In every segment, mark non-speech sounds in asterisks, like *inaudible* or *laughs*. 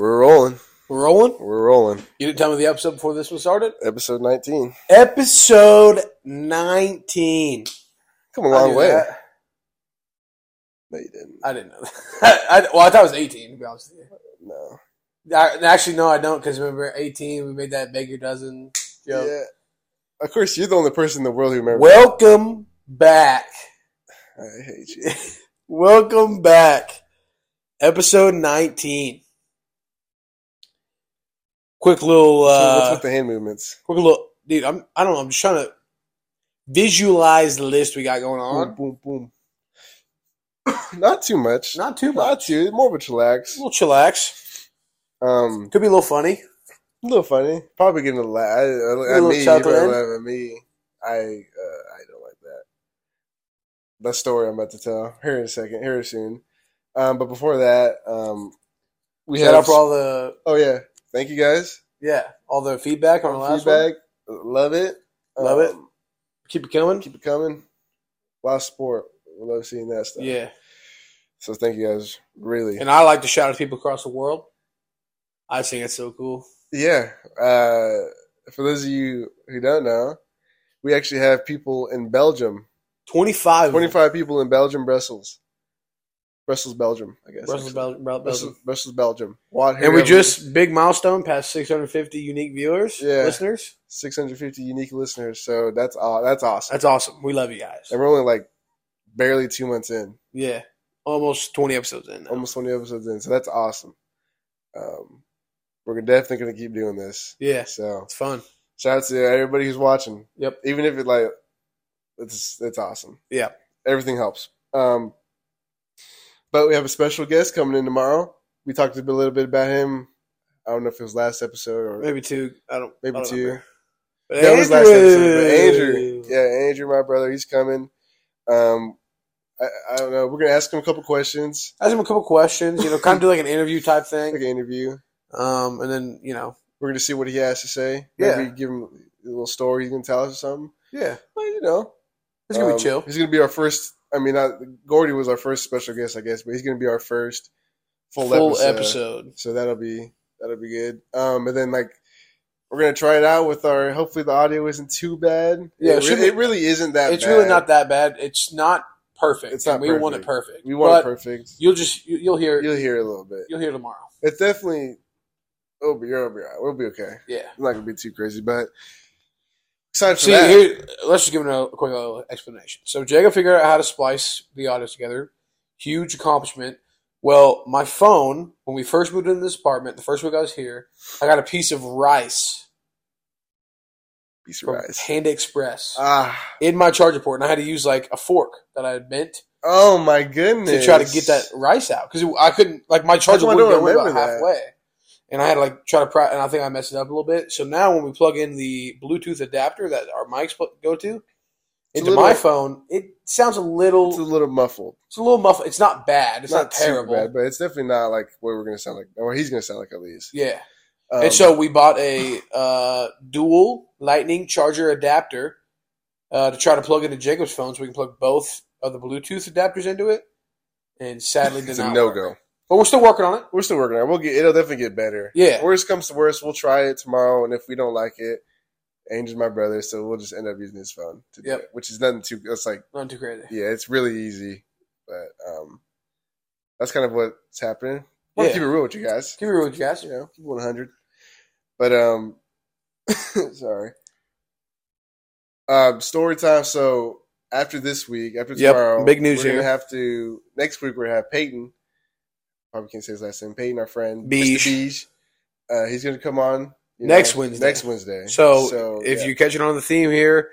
We're rolling. We're rolling. We're rolling. You didn't tell me the episode before this one started. Episode 19. Episode nineteen. Come a I long way. that. No, you didn't. I didn't know that. *laughs* I, well, I thought it was eighteen. To be honest with No. you, I, actually, no, I don't. Because remember, eighteen, we made that Baker dozen joke. Yeah. Of course, you're the only person in the world who remembers. Welcome back. I hate you. *laughs* Welcome back. Episode 19. Quick little, So what's uh, with the hand movements? quick little, dude, I'm, I don't know, I'm just trying to visualize the list we got going on. Boom, boom, boom. *coughs* Not too much. Not too much. Not much. too. More of a chillax. A little chillax. Um, Could be a little funny. a little funny. Probably getting a laugh. I, I, at me, you chuckle probably laugh at me. I, uh, I don't like that. That story I'm about to tell here in a second, here soon. Um, but before that, um, we Shout have out for all the, Oh yeah, thank you guys. yeah, all the feedback on the last one. Love it, Love it. Um, Keep it coming. Keep it coming. Of sport. We love seeing that stuff. Yeah. So thank you guys. Really. And I like to shout out to people across the world. I think it's so cool. Yeah. Uh, for those of you who don't know, we actually have people in Belgium. 25. 25 people in Belgium, Brussels. Brussels, Belgium, I guess. Brussels. Bel- Bel- Belgium. Brussels, Belgium. What, And we just, big milestone, past 650 unique viewers, Yeah. listeners. 650 unique listeners. So that's aw- that's awesome. That's awesome. We love you guys. And we're only like barely two months in, Yeah. Almost 20 episodes in. Now. almost 20 episodes in. So that's awesome. Um, we're definitely going to keep doing this. Yeah. So It's fun. shout out to everybody who's watching. Yep. Even if it like, it's it's awesome. Yeah. Everything helps. Um, but we have a special guest coming in tomorrow. We talked a, little bit about him. I don't know if it was last episode or Maybe two. I don't maybe I don't two. That was last episode. But Andrew. Yeah, Andrew, my brother, he's coming. Um, I, I don't know. We're gonna ask him a couple questions, Ask him a couple questions, you know, kind of do like an interview type like thing. an interview. Um, and then, you know, We're gonna see what he has to say. Yeah. Maybe give him a little story he can tell us or something. yeah, Well, you know, it's going to Um, be chill. He's gonna be our first. I mean, not, Gordy was our first special guest, I guess, but he's gonna be our first full, Full episode. episode. So that'll be that'll be good. Um, and then like we're gonna try it out with our. Hopefully the audio isn't too bad. Yeah, it, it really, it really isn't that. It's bad. really not that bad. It's not perfect. It's not We want it perfect. perfect. We want but it perfect. You'll just, you, you'll hear, You'll hear it a little bit. you'll hear tomorrow. It's definitely. It'll be. It'll be. all right. We'll be okay. Yeah. I'm not gonna be too crazy, but excited for See, that. here, let's just give a quick little explanation. So Jacob figured out how to splice the audio together. Huge accomplishment. Well, my phone, when we first moved into this apartment, the first week I was here, I got a piece of rice Piece of from rice. Panda Express Ah. in my charger port, and I had to use like a fork that I had bent Oh my goodness. to try to get that rice out because I couldn't like my charger come I wouldn't don't go about remember that? halfway, and I had to like try to pra- and I think I messed it up a little bit. So now when we plug in the Bluetooth adapter that our mics go to It's into little- my phone, it sounds a little It's a little muffled. it's a little muffled. It's not bad. It's not, too terrible. bad, but it's definitely not like what we're gonna sound like, or he's gonna sound like at least. Yeah. Um, and so we bought a uh, dual Lightning charger adapter uh, to try to plug into Jacob's phone, so we can plug both of the Bluetooth adapters into it. And sadly, did it's not a no go. But we're still working on it. We're still working on it. We'll get. It'll definitely get better. Yeah. Worst comes to worst, we'll try it tomorrow, and if we don't like it, Angel's my brother, so we'll just end up using his phone to Yep. it, which is nothing too. It's like Not too crazy. yeah, it's really easy, but um, that's kind of what's happening. Want Yeah. to keep it real with you guys. Keep it real with you guys. you know, keep 100. But um, *laughs* sorry. Um, story time. So after this week, after Yep, tomorrow, big news we're here. gonna have to next week. We're gonna have Peyton. Probably can't say his last name. Peyton, our friend, Beige. Uh, he's gonna come on Next Wednesday. Next Wednesday. So, if yeah. you catch it on the theme here,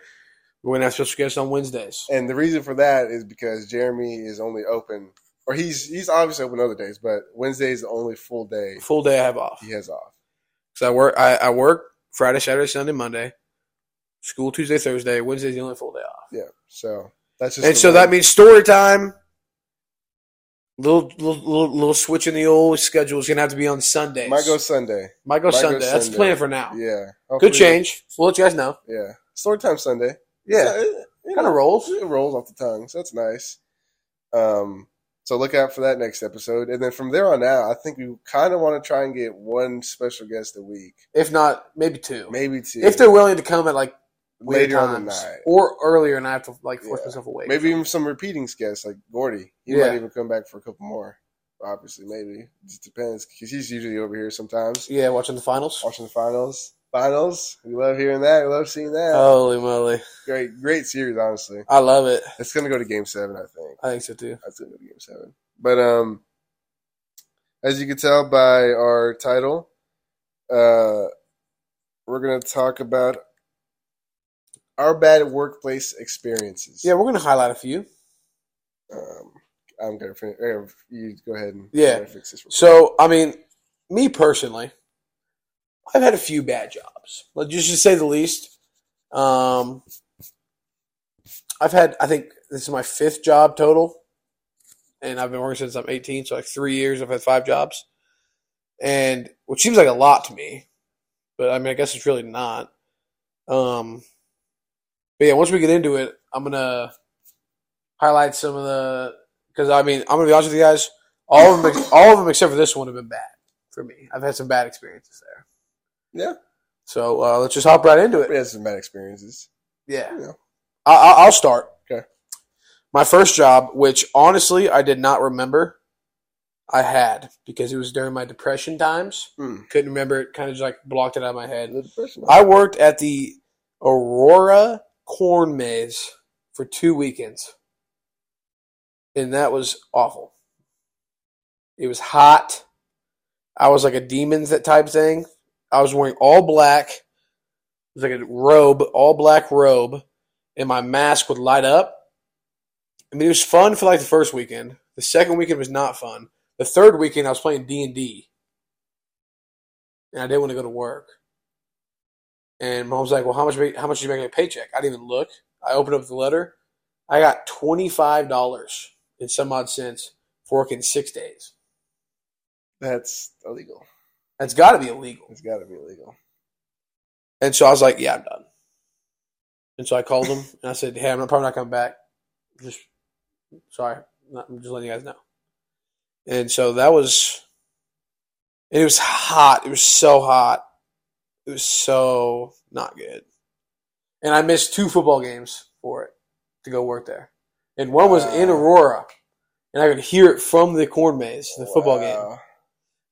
we're going to have special guests on Wednesdays. and the reason for that is because Jeremy is only open, or he's he's obviously open other days, but Wednesday is the only full day Full day I have off. he has off. So I work. I, I work Friday, Saturday, Sunday, Monday. School Tuesday, Thursday. Wednesday's the only full day off. Yeah. So that's just And so way- that means story time. Little, little little switch in the old schedule is gonna have to be on Sundays. might go Sunday. Might go might go Sunday. That's the plan for now. Yeah. Hopefully- change. We'll let you guys know. Yeah. Story time Sunday. Yeah, So, it, kind of rolls. It rolls off the tongue, so that's nice. Um, So look out for that next episode. And then from there on out, I think we kind of want to try and get one special guest a week, If not, maybe two. maybe two. If they're willing to come at like later on the night. or earlier, and I have to like force Yeah. myself away. Maybe even some repeating guests like Gordy. He Yeah. might even come back for a couple more. Obviously, maybe it just depends because he's usually over here sometimes Yeah, watching the finals. watching the finals. Finals, we love hearing that. We love seeing that. Holy moly! Great, great series. Honestly, I love it. it's gonna go to Game Seven. I think I think so too. that's gonna go to Game Seven. But um, as you can tell by our title, uh, we're gonna talk about our bad workplace experiences. Yeah, we're gonna highlight a few. Um, I'm gonna finish. uh, You go ahead and Yeah. Fix this. So, I mean, me personally, I've had a few bad jobs. Let's just to say the least. Um, I've had, I think this is my fifth job total, and I've been working since I'm 18. So like three years, I've had five jobs, and which seems like a lot to me, but I mean, I guess it's really not. Um, but yeah, once we get into it, I'm gonna highlight some of the because I mean, I'm gonna be honest with you guys. All of them, *laughs* all of them except for this one have been bad for me. I've had some bad experiences there. Yeah. So uh, let's just hop right into quick. We it. had some bad experiences. Yeah. Yeah. I, I- I'll start. Okay. My first job, which honestly I did not remember, I had because it was during my depression times. Hmm. Couldn't remember it. Kind of just like blocked it out of my head. I worked at the Aurora Corn Maze for two weekends, and that was awful. It was hot. I was like a demons that type thing. I was wearing all black. It was like a robe, all black robe, and my mask would light up. I mean, it was fun for like the first weekend. The second weekend was not fun. The third weekend, I was playing D and D, and I didn't want to go to work. And mom was like, "Well, how much? How much did you make on a paycheck?" I didn't even look. I opened up the letter. I got twenty five dollars in some odd cents for working six days. That's illegal. That's got to be illegal. It's got to be illegal. And so I was like, "Yeah, I'm done." And so I called them and I said, "Hey, I'm probably not coming back. Just sorry, not, I'm just letting you guys know." And so that was, it was hot. It was so hot. It was so not good. And I missed two football games for it to go work there. And one was in Aurora, and I could hear it from the corn maze, the football game.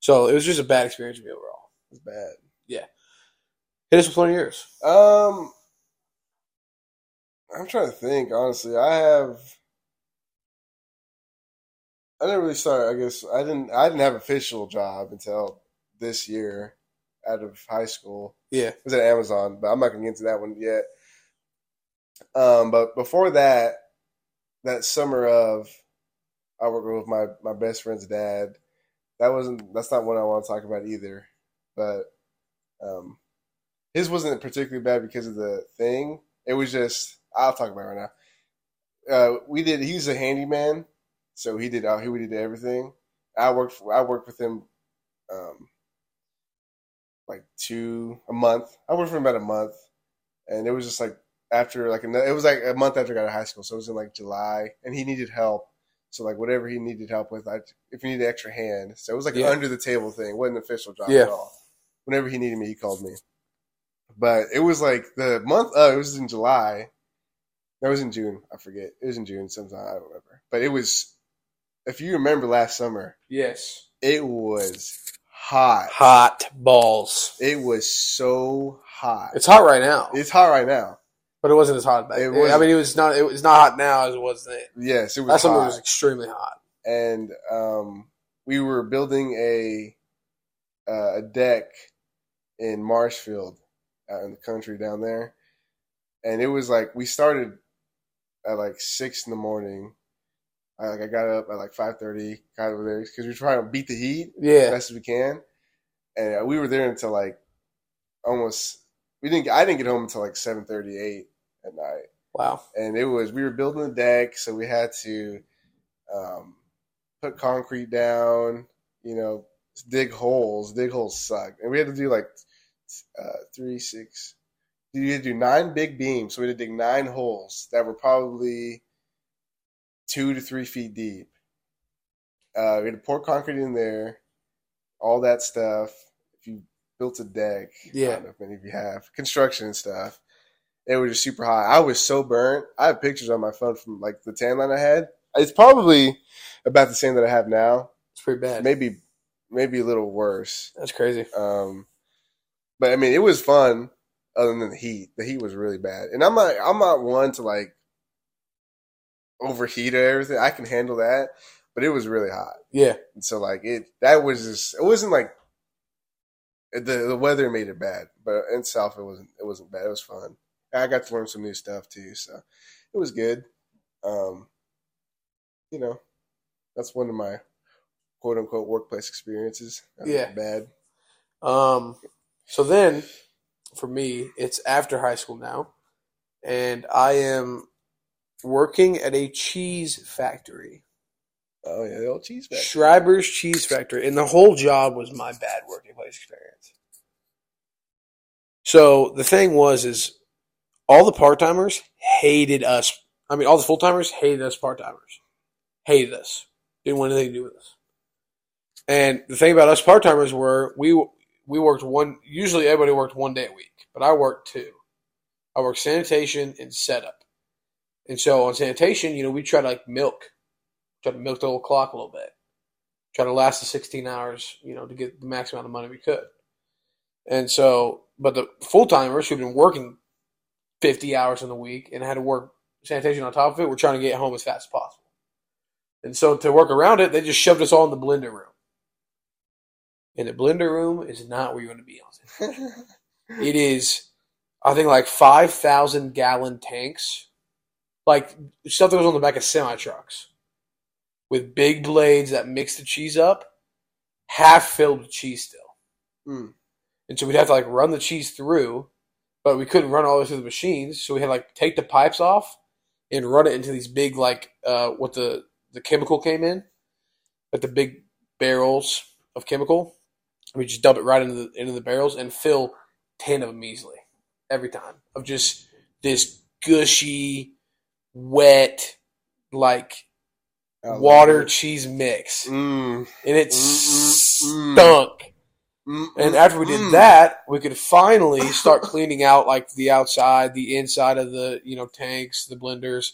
So it was just a bad experience for me overall. It's bad. Yeah. Hit us with one of yours. Um, I'm trying to think. Honestly, I have. I didn't really start. I guess I didn't. I didn't have an official job until this year, out of high school. Yeah. It was at Amazon, but I'm not gonna get into that one yet. Um, but before that, that summer of, I worked with my my best friend's dad. That wasn't. That's not what I want to talk about either. But um, his wasn't particularly bad because of the thing. It was just. I'll talk about it right now. Uh, we did. He was a handyman, so he did. Uh, he did everything. I worked. For, I worked with him. Um, like two a month. I worked for about a month, and it was just like after like another, it was like a month after I got out of high school, so it was in like July, and he needed help. So like whatever he needed help with, I if he needed extra hand, so it was like Yeah. an under the table thing. Wasn't an official job Yeah. at all. Whenever he needed me, he called me. But it was like the month. Oh, it was in July. That was in June. I forget. It was in June sometime. I don't remember. But it was. If you remember last summer, Yes. it was hot. Hot balls. It was so hot. It's hot right now, It's hot right now. but it wasn't as hot back. It I mean, it was not. It was not hot now as it was then. Yes, it was summer hot. was extremely hot. and um, we were building a uh, a deck in Marshfield, out in the country down there, and it was like we started at like six in the morning. I, like I got up at like five thirty, got over there because we're trying to beat the heat as Yeah. best as we can, and uh, we were there until like almost. We didn't. I didn't get home until like seven thirty eight at night Wow. and it was we were building the deck, so we had to um, put concrete down, you know, dig holes. Dig holes suck, and we had to do like uh, three, six. You had to do nine big beams, so we had to dig nine holes that were probably two to three feet deep, Uh, we had to pour concrete in there, all that stuff. If you built a deck, Yeah. I don't know if many of you have construction and stuff. It was just super hot. I was so burnt. I have pictures on my phone from like the tan line I had. It's probably about the same that I have now. It's pretty bad. Maybe, maybe a little worse. That's crazy. Um, but I mean, it was fun. Other than the heat, the heat was really bad. And I'm not, I'm not one to like overheat or everything. I can handle that, but it was really hot. Yeah. And so like it, that was just, it wasn't like the the weather made it bad, but in South it wasn't, it wasn't bad. It was fun. I got to learn some new stuff too, so it was good. Um, you know, that's one of my quote unquote workplace experiences. Yeah. bad. Um, so then, for me, it's after high school now, and I am working at a cheese factory, Oh yeah, the old cheese factory. Schreiber's Cheese Factory, and the whole job was my bad working place experience. So the thing was, is all the part timers hated us. I mean, all the full timers hated us part timers, hated us, didn't want anything to do with us. And the thing about us part timers were we we worked one. Usually, everybody worked one day a week, but I worked two. I worked sanitation and setup. And so on sanitation, you know, we try to like milk, try to milk the old clock a little bit, try to last the 16 hours, you know, to get the max amount of money we could. And so, but the full timers who've been working 50 hours in the week and had to work sanitation on top of it, were trying to get home as fast as possible. And so to work around it, they just shoved us all in the blender room. And the blender room is not where you want to be on *laughs* it is I think like five thousand gallon tanks, like stuff that was on the back of semi trucks, with big blades that mix the cheese up, half filled with cheese still. Mm. And so we'd have to like run the cheese through, but we couldn't run all the way through the machines, so we had like take the pipes off and run it into these big like uh what the the chemical came in, like the big barrels of chemical. We just dump it right into the into the barrels and fill ten of them easily every time of just this gushy, wet, like water cheese mix, Mm, and it Mm, mm, mm. stunk. mm, And after we did mm. that, we could finally start cleaning out like the outside, the inside of the you know tanks, the blenders,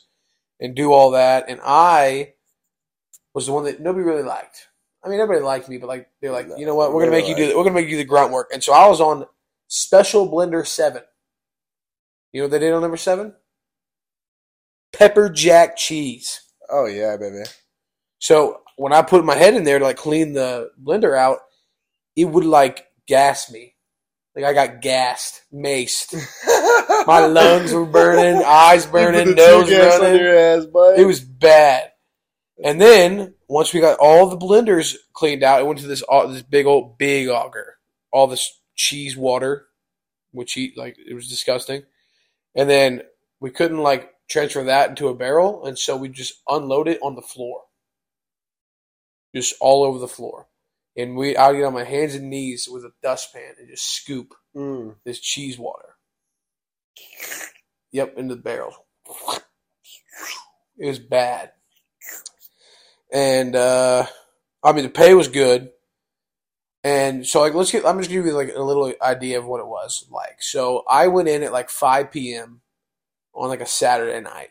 and do all that. And I was the one that nobody really liked. I mean, everybody liked me, but like they're like, No, you know what, we're gonna make you do we're gonna make you do the grunt work. And so I was on Special Blender Seven. You know what they did on number seven? Pepper jack cheese. Oh yeah, baby. So when I put my head in there to like clean the blender out, it would like gas me. Like I got gassed, maced. *laughs* My lungs were burning, eyes burning, You put the nose tear gas on running. your ass. It was bad. And then once we got all the blenders cleaned out, it went to this this big old big auger, all this cheese water, which he like it was disgusting. And then we couldn't like transfer that into a barrel, and so we just unload it on the floor, just all over the floor. And we I get on my hands and knees with a dustpan and just scoop Mm. this cheese water. Yep, into the barrel. It was bad. And uh I mean the pay was good. And so like let's get I'm just gonna give you like a little idea of what it was like. So I went in at like five PM on like a Saturday night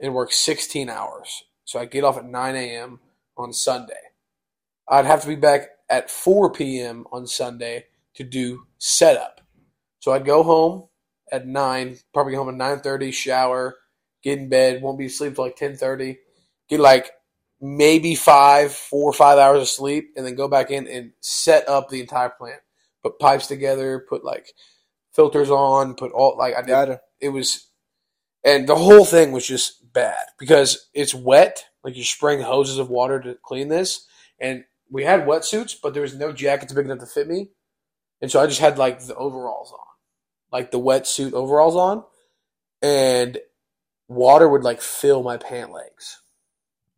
and worked sixteen hours. So I get off at nine AM on Sunday. I'd have to be back at four PM on Sunday to do setup. So I'd go home at nine, probably home at nine thirty, shower, get in bed, won't be asleep till like ten thirty, get like maybe five, four or five hours of sleep, and then go back in and set up the entire plant. Put pipes together, put like filters on, put all like I did it was and the whole thing was just bad because it's wet like you're spraying hoses of water to clean this and we had wetsuits but there was no jackets big enough to fit me and so i just had like the overalls on like the wetsuit overalls on and water would like fill my pant legs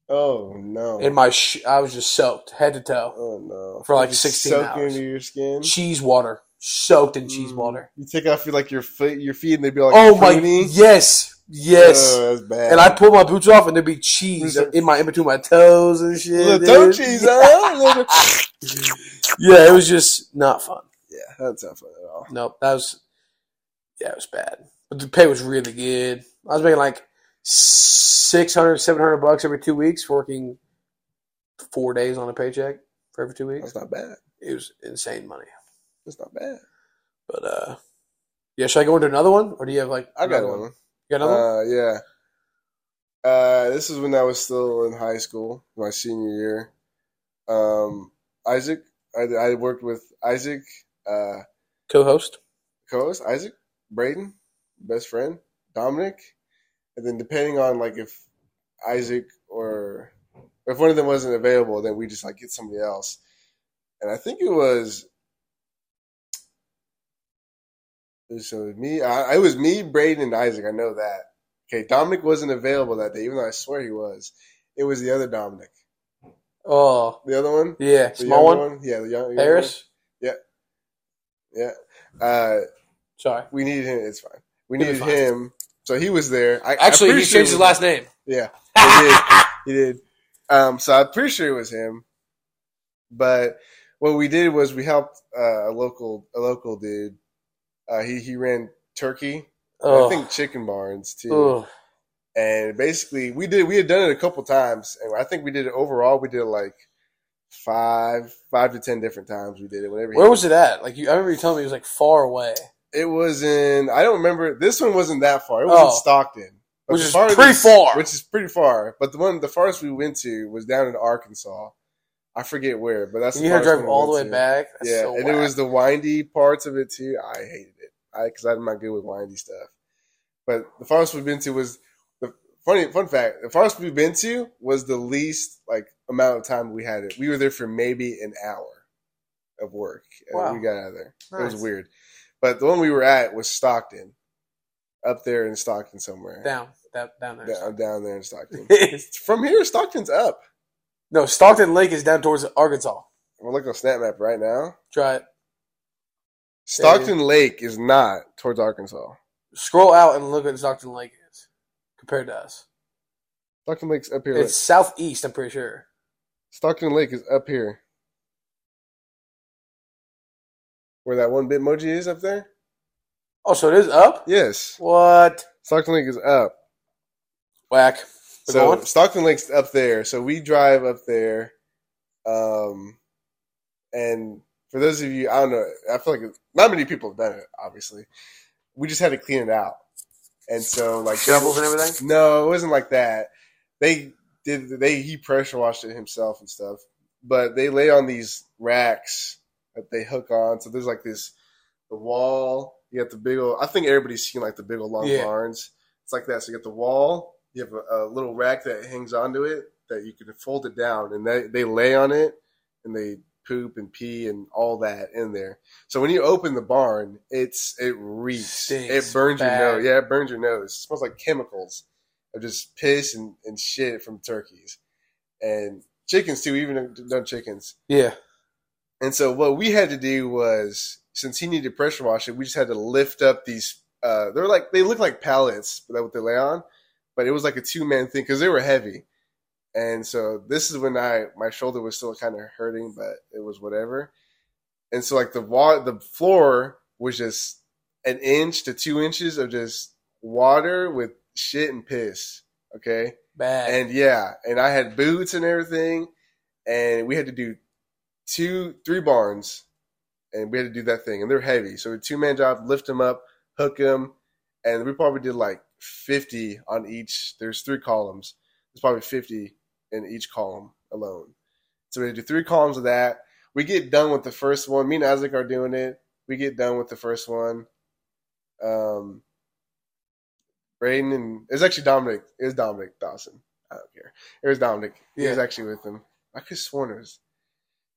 Oh no. and my sh- i was just soaked head to toe oh no. For like 16 soak hours. into your skin. cheese water soaked in cheese Mm. water You take off your like your foot, your feet, and they'd be like oh my pruny. yes Yes. Oh, that's bad. and I pull my boots off, and there'd be cheese in my in between my toes and shit. Little dude. toe cheese, *laughs* huh? Yeah, it was just not fun. yeah, that's not fun at all. Nope, that was yeah, it was bad. But the pay was really good. I was making like 600, 700 bucks every two weeks, working four days on a paycheck for every two weeks. That's not bad. It was insane money. That's not bad. But uh, yeah, should I go into another one, or do you have like I got another one. You got another one? Uh, yeah. Uh, this is when I was still in high school, my senior year. Um, Isaac, I, I worked with Isaac, uh, Co-host. co-host Isaac, Braden, best friend, Dominic, and then depending on like if Isaac or if one of them wasn't available, then we just like get somebody else. And I think it was. So it was me, I, it was me, Braden, and Isaac. I know that. Okay, Dominic wasn't available that day, even though I swear he was. It was the other Dominic, Oh the other one, yeah, the small one. younger Yeah, the young Harris. one. Yeah. Uh, Sorry. we needed him. It's fine. We needed fine. him. So he was there. I, Actually, he changed his last name. Yeah, *laughs* he did. he did. Um, so I'm pretty sure it was him. But what we did was we helped uh, a local a local dude. Uh, he he ran turkey. Oh, I think chicken barns too. oh. And basically, we did we had done it a couple times, and I think we did it overall. We did it like five five to ten different times. We did it whenever. Where was it at? Like you, I remember you telling me it was like far away, It was in. I don't remember. This one wasn't that far. It was Oh. in Stockton, which is pretty far. Which is pretty far. But the one, the farthest we went to was down in Arkansas. I forget where, but that's And the you had to drive all the way to. back. That's yeah, so and it was the windy parts of it too. I hated it. I because I'm not good with windy stuff. But the farthest we've been to was the funny fun fact. The farthest we've been to was the least like amount of time we had it. We were there for maybe an hour of work, and Wow. we got out of there. It was weird. But the one we were at was Stockton, up there in Stockton somewhere. down, down, down there. Down, down there in Stockton. *laughs* From here, Stockton's up. no, Stockton Lake is down towards Arkansas. We're looking on Snap Map right now. Try it. Stockton Lake is not towards Arkansas. Scroll out and look at Stockton Lake is compared to us. Stockton Lake's up here. It's southeast. I'm pretty sure. Stockton Lake is up here. Where that one bit Bitmoji is up there? Oh, so it is up. Yes. What? Stockton Lake is up. Whack. We're So going? Stockton Lake's up there. So we drive up there. Um and for those of you, I don't know, I feel like not many people have done it, obviously. We just had to clean it out. And so like Shovels and everything. No, it wasn't like that. They did they he pressure washed it himself and stuff. But they lay on these racks that they hook on. So there's like this the wall, you got the big old I think everybody's seen like the big old long Yeah. barns. It's like that. So you got the wall, you have a, a little rack that hangs onto it that you can fold it down and they, they lay on it and they poop and pee and all that in there. So when you open the barn, it's it reeks. Stinks it burns bad. your nose. Yeah, it burns your nose. It smells like chemicals of just piss and, and shit from turkeys. And chickens too, even done chickens. Yeah. And so what we had to do was, since he needed pressure wash it, we just had to lift up these. Uh, they're like they look like pallets, but that's what they lay on. But it was like a two man thing because they were heavy. And so this is when I my shoulder was still kind of hurting, but it was whatever. And so like the wa- the floor was just an inch to two inches of just water with shit and piss. Okay. Bad. And yeah, and I had boots and everything, and we had to do two, three barns, and we had to do that thing, and they're heavy, so a two man job, lift them up, hook them, and we probably did like fifty on each. There's three columns. It's probably fifty in each column alone. So we do three columns of that. We get done with the first one. Me and Isaac are doing it. We get done with the first one. Um, Braden and it's actually Dominic. It was Dominic Dawson. I don't care. It was Dominic. He was actually with them. I could have sworn it was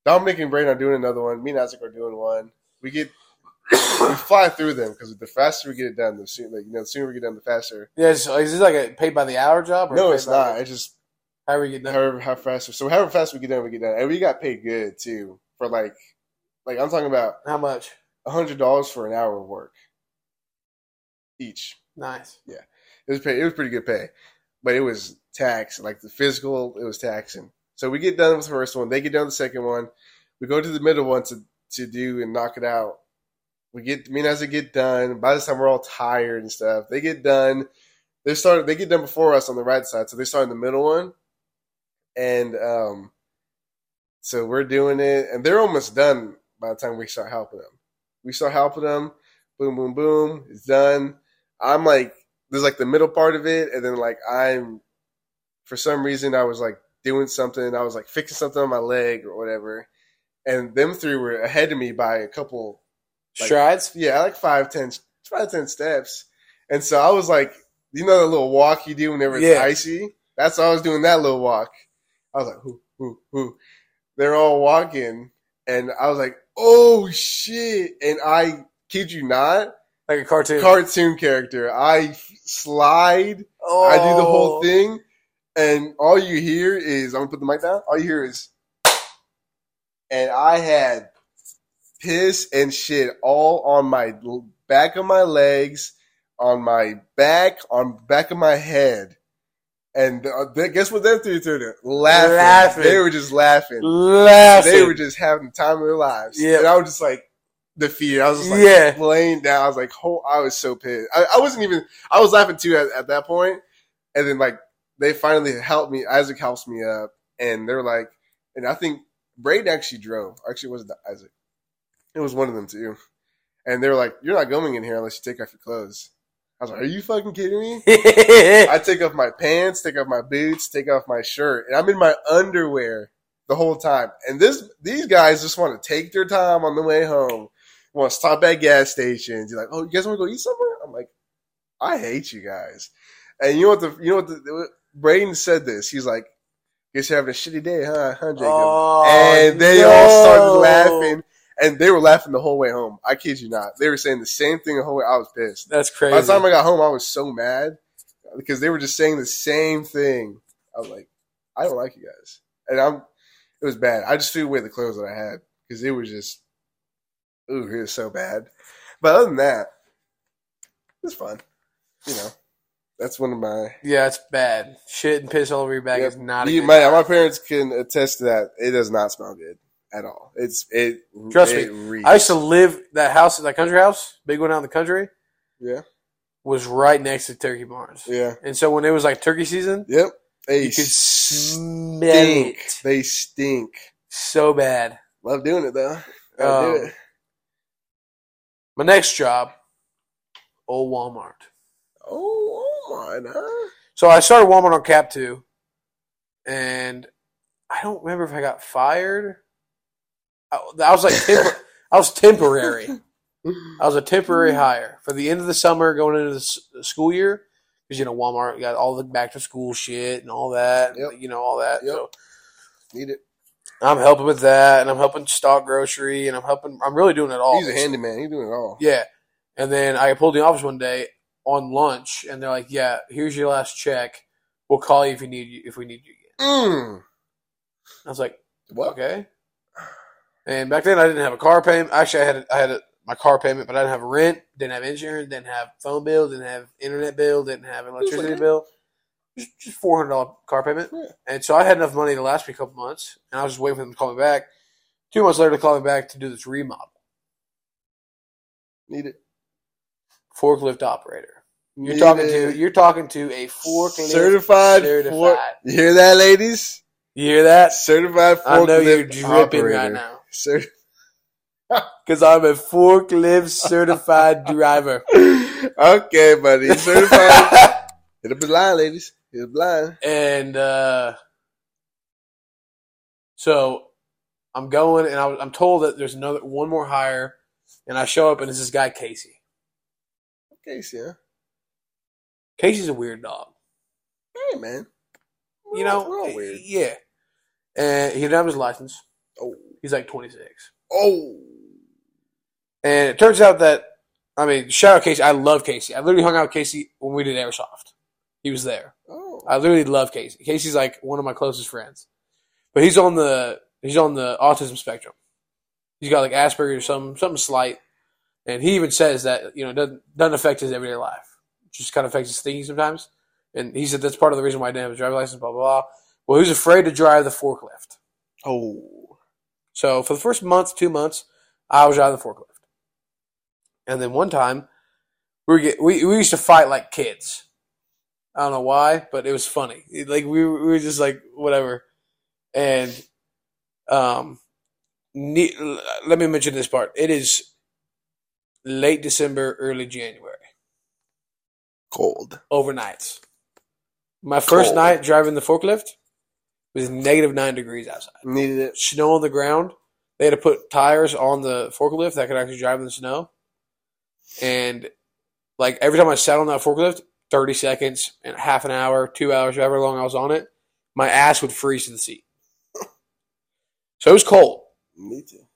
Dominic and Braden are doing another one. Me and Isaac are doing one. We get we fly through them because the faster we get it done, the sooner like, you know, the sooner we get done, the faster. yeah. So is this like a paid by the hour job? Or No, it's not. It's just However get done. however how faster. So however fast we get done, we get done, and we got paid good too for like like I'm talking about How much? hundred dollars for an hour of work each. Nice. Yeah, it was pay, it was pretty good pay, but it was tax. Like the physical, it was taxing. So we get done with the first one. They get done with the second one. We go to the middle one to to do and knock it out. We get me and Isaac get done. By this time, we're all tired and stuff. They get done. They started. They get done before us on the right side, so they start in the middle one, and um, so we're doing it, and they're almost done by the time we start helping them. We start helping them. Boom, boom, boom. It's done. I'm like, there's like the middle part of it, and then like I'm, for some reason, I was like doing something. I was like fixing something on my leg or whatever, and them three were ahead of me by a couple Like- Strides. yeah, like five, ten, five, ten steps. And so I was like, you know, the little walk you do whenever it's Yeah. icy. That's why I was doing that little walk. I was like, whoo, whoo, whoo. They're all walking, and I was like, oh shit! And I kid you not, Like a cartoon. cartoon character. I slide. oh. I do the whole oh. thing, and all you hear is I'm gonna put the mic down. All you hear is, and I had piss and shit all on my back of my legs, on my back, on back of my head. And uh, they- guess what them three did? Laughing. Laughing. They were just laughing. Laughing. They were just having the time of their lives. Yeah. And I was just like defeated. I was just like Yeah. laying down. I was like, oh, I was so pissed. I, I wasn't even, I was laughing too at, at that point. And then like, they finally helped me. Isaac helps me up. And they're like, and I think Braden actually drove. Actually, it wasn't Isaac. It was one of them too. And they were like, you're not going in here unless you take off your clothes. I was like, are you fucking kidding me? *laughs* I take off my pants, take off my boots, take off my shirt, and I'm in my underwear the whole time. And this these guys just want to take their time on the way home. Want to stop at gas stations. You're like, oh, you guys want to go eat somewhere? I'm like, I hate you guys. And you know what the you know what the Braden said this. He's like, guess you're having a shitty day, huh, huh, Jacob? Oh, and they all started laughing. And they were laughing the whole way home. I kid you not. They were saying the same thing the whole way. I was pissed. That's crazy. By the time I got home, I was so mad because they were just saying the same thing. I was like, I don't like you guys, and I'm. It was bad. I just threw away the clothes that I had because it was just, ooh, it was so bad. But other than that, it was fun. You know, that's one of my. yeah, it's bad. Shit and piss all over your back Yep. is not a You- good my, my parents can attest to that. It does not smell good at all. It's it. Trust it me, reeks. I used to live that house, that country house, big one out in the country, Yeah. was right next to turkey barns. Yeah. And so when it was like turkey season, Yep. They you could stink. it They stink. so bad. Love doing it though. Gotta Um, do it. My next job, old Walmart. Oh, my, huh? So I started Walmart on Cap Two, and I don't remember if I got fired. I, I was like, tempor- *laughs* I was temporary. *laughs* I was a temporary hire for the end of the summer, going into the school year, because you know Walmart got all the back to school shit and all that, Yep. you know all that. Yep. So Need it. I'm helping with that, and I'm helping stock grocery, and I'm helping. I'm really doing it all. He's a handyman. He's doing it all. Yeah. And then I pulled the office one day on lunch, and they're like, "Yeah, here's your last check. We'll call you if you need you if we need you again." Mm. I was like, What? "Okay." And back then, I didn't have a car payment. Actually, I had a, I had a, my car payment, but I didn't have rent, didn't have insurance, didn't have phone bill, didn't have internet bill, didn't have electricity like- bill. Just, just four hundred dollar car payment, Yeah. and so I had enough money to last me a couple months, and I was just waiting for them to call me back. Two months later, they called me back to do this remodel. Need it. Forklift operator. You're Need talking it. to you're talking to a forklift certified. certified. Fork- you hear that, ladies? You hear that? Certified forklift I know you're dripping operator. right now Cer- *laughs* because I'm a forklift certified driver. okay, buddy. Certified. *laughs* Hit up his line, ladies. Hit up line. and uh, so I'm going, and I I'm told that there's another one more hire, and I show up, and it's this guy Casey. Casey, huh? Casey's a weird dog, Hey, man. We're you all- know. we're all weird. Yeah, and he didn't have his license. Oh. He's like 26. Oh. And it turns out that, I mean, shout out Casey. I love Casey. I literally hung out with Casey when we did Airsoft. He was there. Oh. I literally love Casey. Casey's like one of my closest friends. But he's on the he's on the autism spectrum. He's got like Asperger's or something something slight. And he even says that, you know, it doesn't doesn't affect his everyday life. just kind of affects his thinking sometimes. And he said that's part of the reason why I didn't have a driver's license. Blah blah blah. Well, he was afraid to drive the forklift. Oh. So for the first month, two months, I was driving the forklift. And then one time, we were get, we we used to fight like kids. I don't know why, but it was funny. It- like we were- we were just like whatever. And um, ne- let me mention this part. It is late December, early January, Cold. overnights. My first Cold. night driving the forklift was negative nine degrees outside Needed it. snow on the ground. They had to put tires on the forklift that could actually drive in the snow. And like every time I sat on that forklift, 30 seconds and half an hour, two hours, however long I was on it, my ass would freeze to the seat. *laughs* So it was cold. Me too.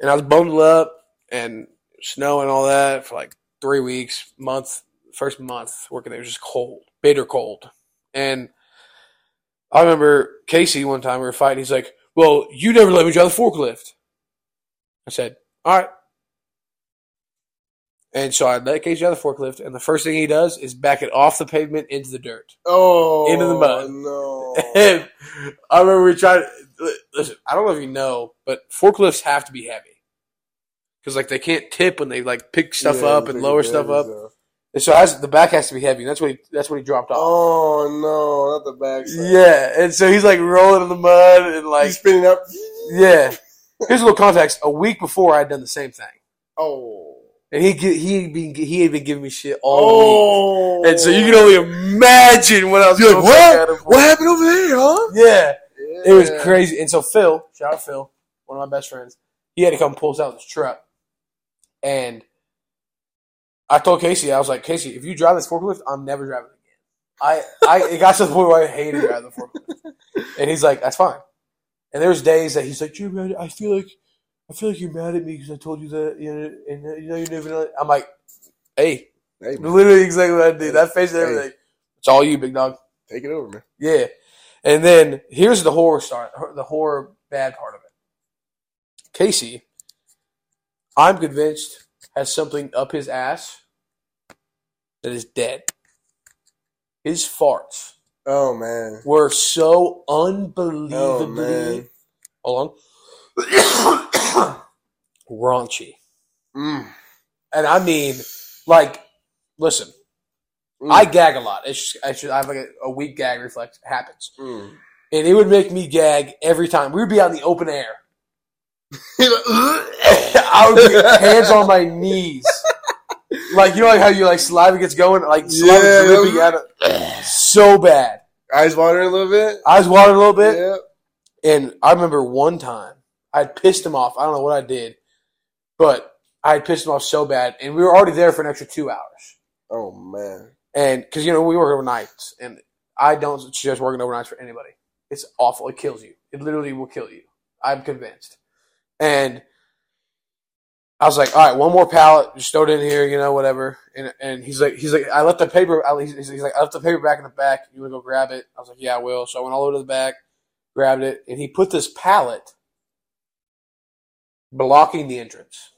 And I was bundled up and snow and all that for like three weeks, month, first month working there. It was just cold, bitter cold. And I remember Casey one time we were fighting. He's like, Well, you never let me drive the forklift. I said, All right. And so I let Casey drive the forklift, and the first thing he does is back it off the pavement into the dirt. Oh. Into the mud. No. And *laughs* I remember we tried. Listen, I don't know if you know, but forklifts have to be heavy because like they can't tip when they like pick stuff Yeah, up and lower stuff up. stuff. And so has, the back has to be heavy. That's what he, that's what he dropped off. Oh no, not the back side. Yeah, and so he's like rolling in the mud and like He's spinning up. yeah. Here's a little context. A week before, I had done the same thing, Oh. and he he had been he had been giving me shit all Oh. week, and so you can only imagine what I was You're like, what? What happened over there, huh? Yeah, it was crazy. And so Phil, shout out Phil, one of my best friends, he had to come pull us out of his truck. And I told Casey, I was like, Casey, if you drive this forklift, I'm never driving it again. I, I it got to the point where I hated driving the forklift. And he's like, that's fine. And there's days that he's like, you're. I feel like I feel like you're mad at me because I told you that, you know, and you know you're never. I'm like, hey, Hey, man, literally exactly what I did. That face and everything. It's all you, big dog. take it over, man. Yeah. And then here's the horror start, the horror bad part of it. Casey, I'm convinced, has something up his ass that is dead. His farts Oh man. were so Oh unbelievably man. hold on *coughs* raunchy. Mm. And I mean, like, listen, Mm. I gag a lot. It's just, I, should, I have like a, a weak gag reflex. It happens. Mm. and it would make me gag every time. We would be out in the open air. He's *laughs* like, "Ugh." I would be hands on my knees, like you know, like how you like saliva gets going, like saliva Yeah. dripping out of so bad. Eyes watering a little bit. Eyes watered a little bit, Yeah. and I remember one time I pissed him off. I don't know what I did, but I had pissed him off so bad, and we were already there for an extra two hours. Oh man. And because you know we work overnights, and I don't suggest working overnights for anybody. It's awful. It kills you. It literally will kill you. I'm convinced. And I was like, all right, one more pallet, just throw it in here, you know, whatever. And and he's like, he's like, I left the paper. I- He's he's like, I left the paper back in the back. You want to go grab it? I was like, yeah, I will. So I went all over to the back, grabbed it, and he put this pallet blocking the entrance.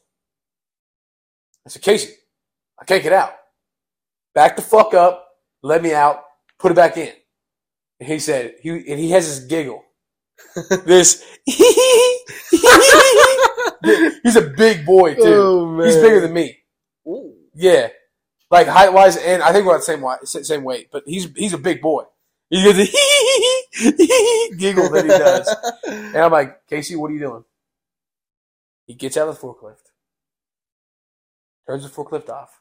I said, Casey, I can't get out. Back the fuck up, let me out, put it back in. And he said, he and he has this giggle. *laughs* this *laughs* *laughs* he's a big boy too. Oh. He's bigger than me. Ooh. Yeah, like height wise, and I think we're the same weight, same weight. But he's he's a big boy. He gets a *laughs* giggle that he does, *laughs* and I'm like, Casey, what are you doing? He gets out of the forklift, turns the forklift off,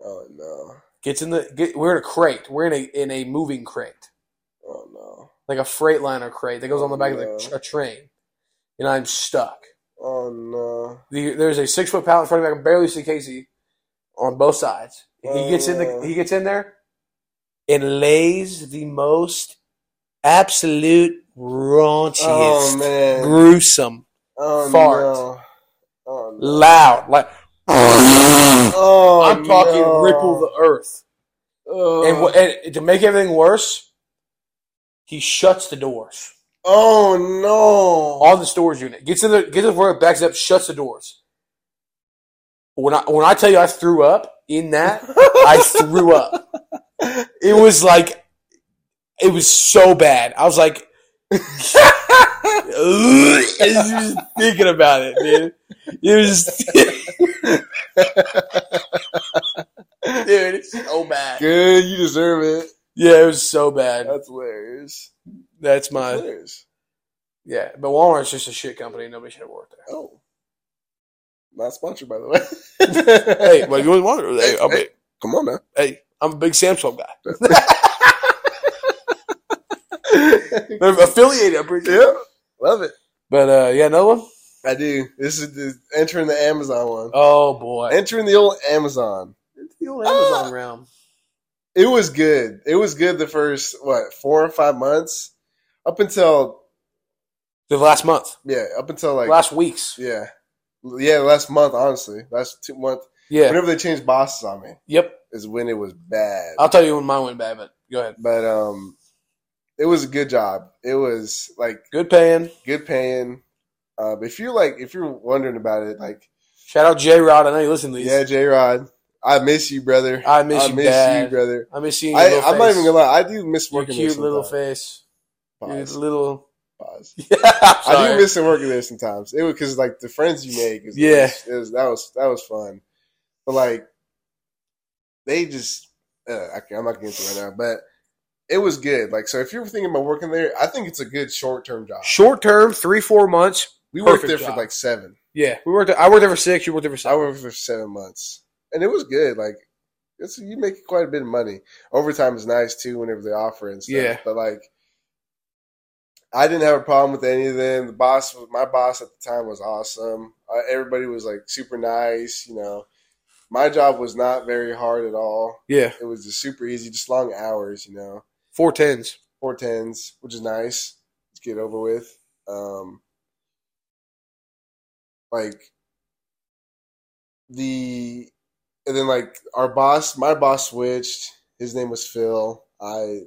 Oh no. gets in the. Get, we're in a crate. We're in a in a moving crate, Oh no. like a Freightliner crate that goes on the back of oh, No. the, a train, and I'm stuck. Oh uh, no. The, there's a six foot pallet in front of me. I can barely see Casey on both sides. He oh, gets in the Oh. he gets in there and lays the most absolute raunchiest, Oh man. gruesome, Oh fart. no. Oh no. loud, like Oh, I'm talking no. ripple the earth. Oh. And, and to make everything worse, he shuts the doors oh no. on the storage unit. Gets in the gets in the front, backs up, shuts the doors. When I when I tell you I threw up, in that, *laughs* I threw up. It was like, it was so bad. I was like, just *laughs* thinking about it, dude. It was, *laughs* dude, it's so bad. Good, you deserve it. Yeah, it was so bad. That's hilarious. That's my hilarious. yeah. But Walmart's just a shit company. Nobody should have worked there. Oh, not sponsored by the way. *laughs* Hey, what you want? Hey, I'm, Hey. come on now. hey, I'm a big Samsung guy. *laughs* I'm affiliated. I'm pretty Yeah, love it. But uh, yeah, another one. I do. This is the, entering the Amazon one. Oh boy, Entering the old Amazon. it's the old Amazon realm. It was good. It was good the first what four or five months, up until The last month, yeah, up until like last weeks. yeah, yeah, last month. Honestly, last two month. Yeah. Whenever they changed bosses on me, Yep. is when it was bad. I'll tell you when mine went bad. But go ahead. But um, it was a good job. It was like Good paying. good paying. Uh, if you're like, if you're wondering about it, like, Shout out J Rod. I know you listen to these. yeah, J Rod, I miss you, brother. I miss you bad. brother. I miss your I, I'm not even gonna lie. I do miss Your working there. cute little face. Pause. little. Pause. *laughs* Yeah, I do miss working there sometimes. It was because like the friends you make. Is, Yeah. it was that was that was fun. But like, they just uh, I can't, I'm not getting into it right now. But it was good. Like, so if you're thinking about working there, I think it's a good short term job. Short term, three four months. We worked there job. for like seven. Yeah, we worked. I worked there for six. You worked there for I seven. worked for seven months, and it was good. Like, it's you make quite a bit of money. Overtime is nice too whenever they offer and stuff. Yeah. but like. I didn't have a problem with any of them. The boss, my boss at the time, was awesome. Uh, everybody was like super nice. You know, my job was not very hard at all. Yeah, It was just super easy, just long hours. You know, four tens. four tens, which is nice. Let's get over with. Um, like the, and then like our boss, my boss switched. His name was Phil. I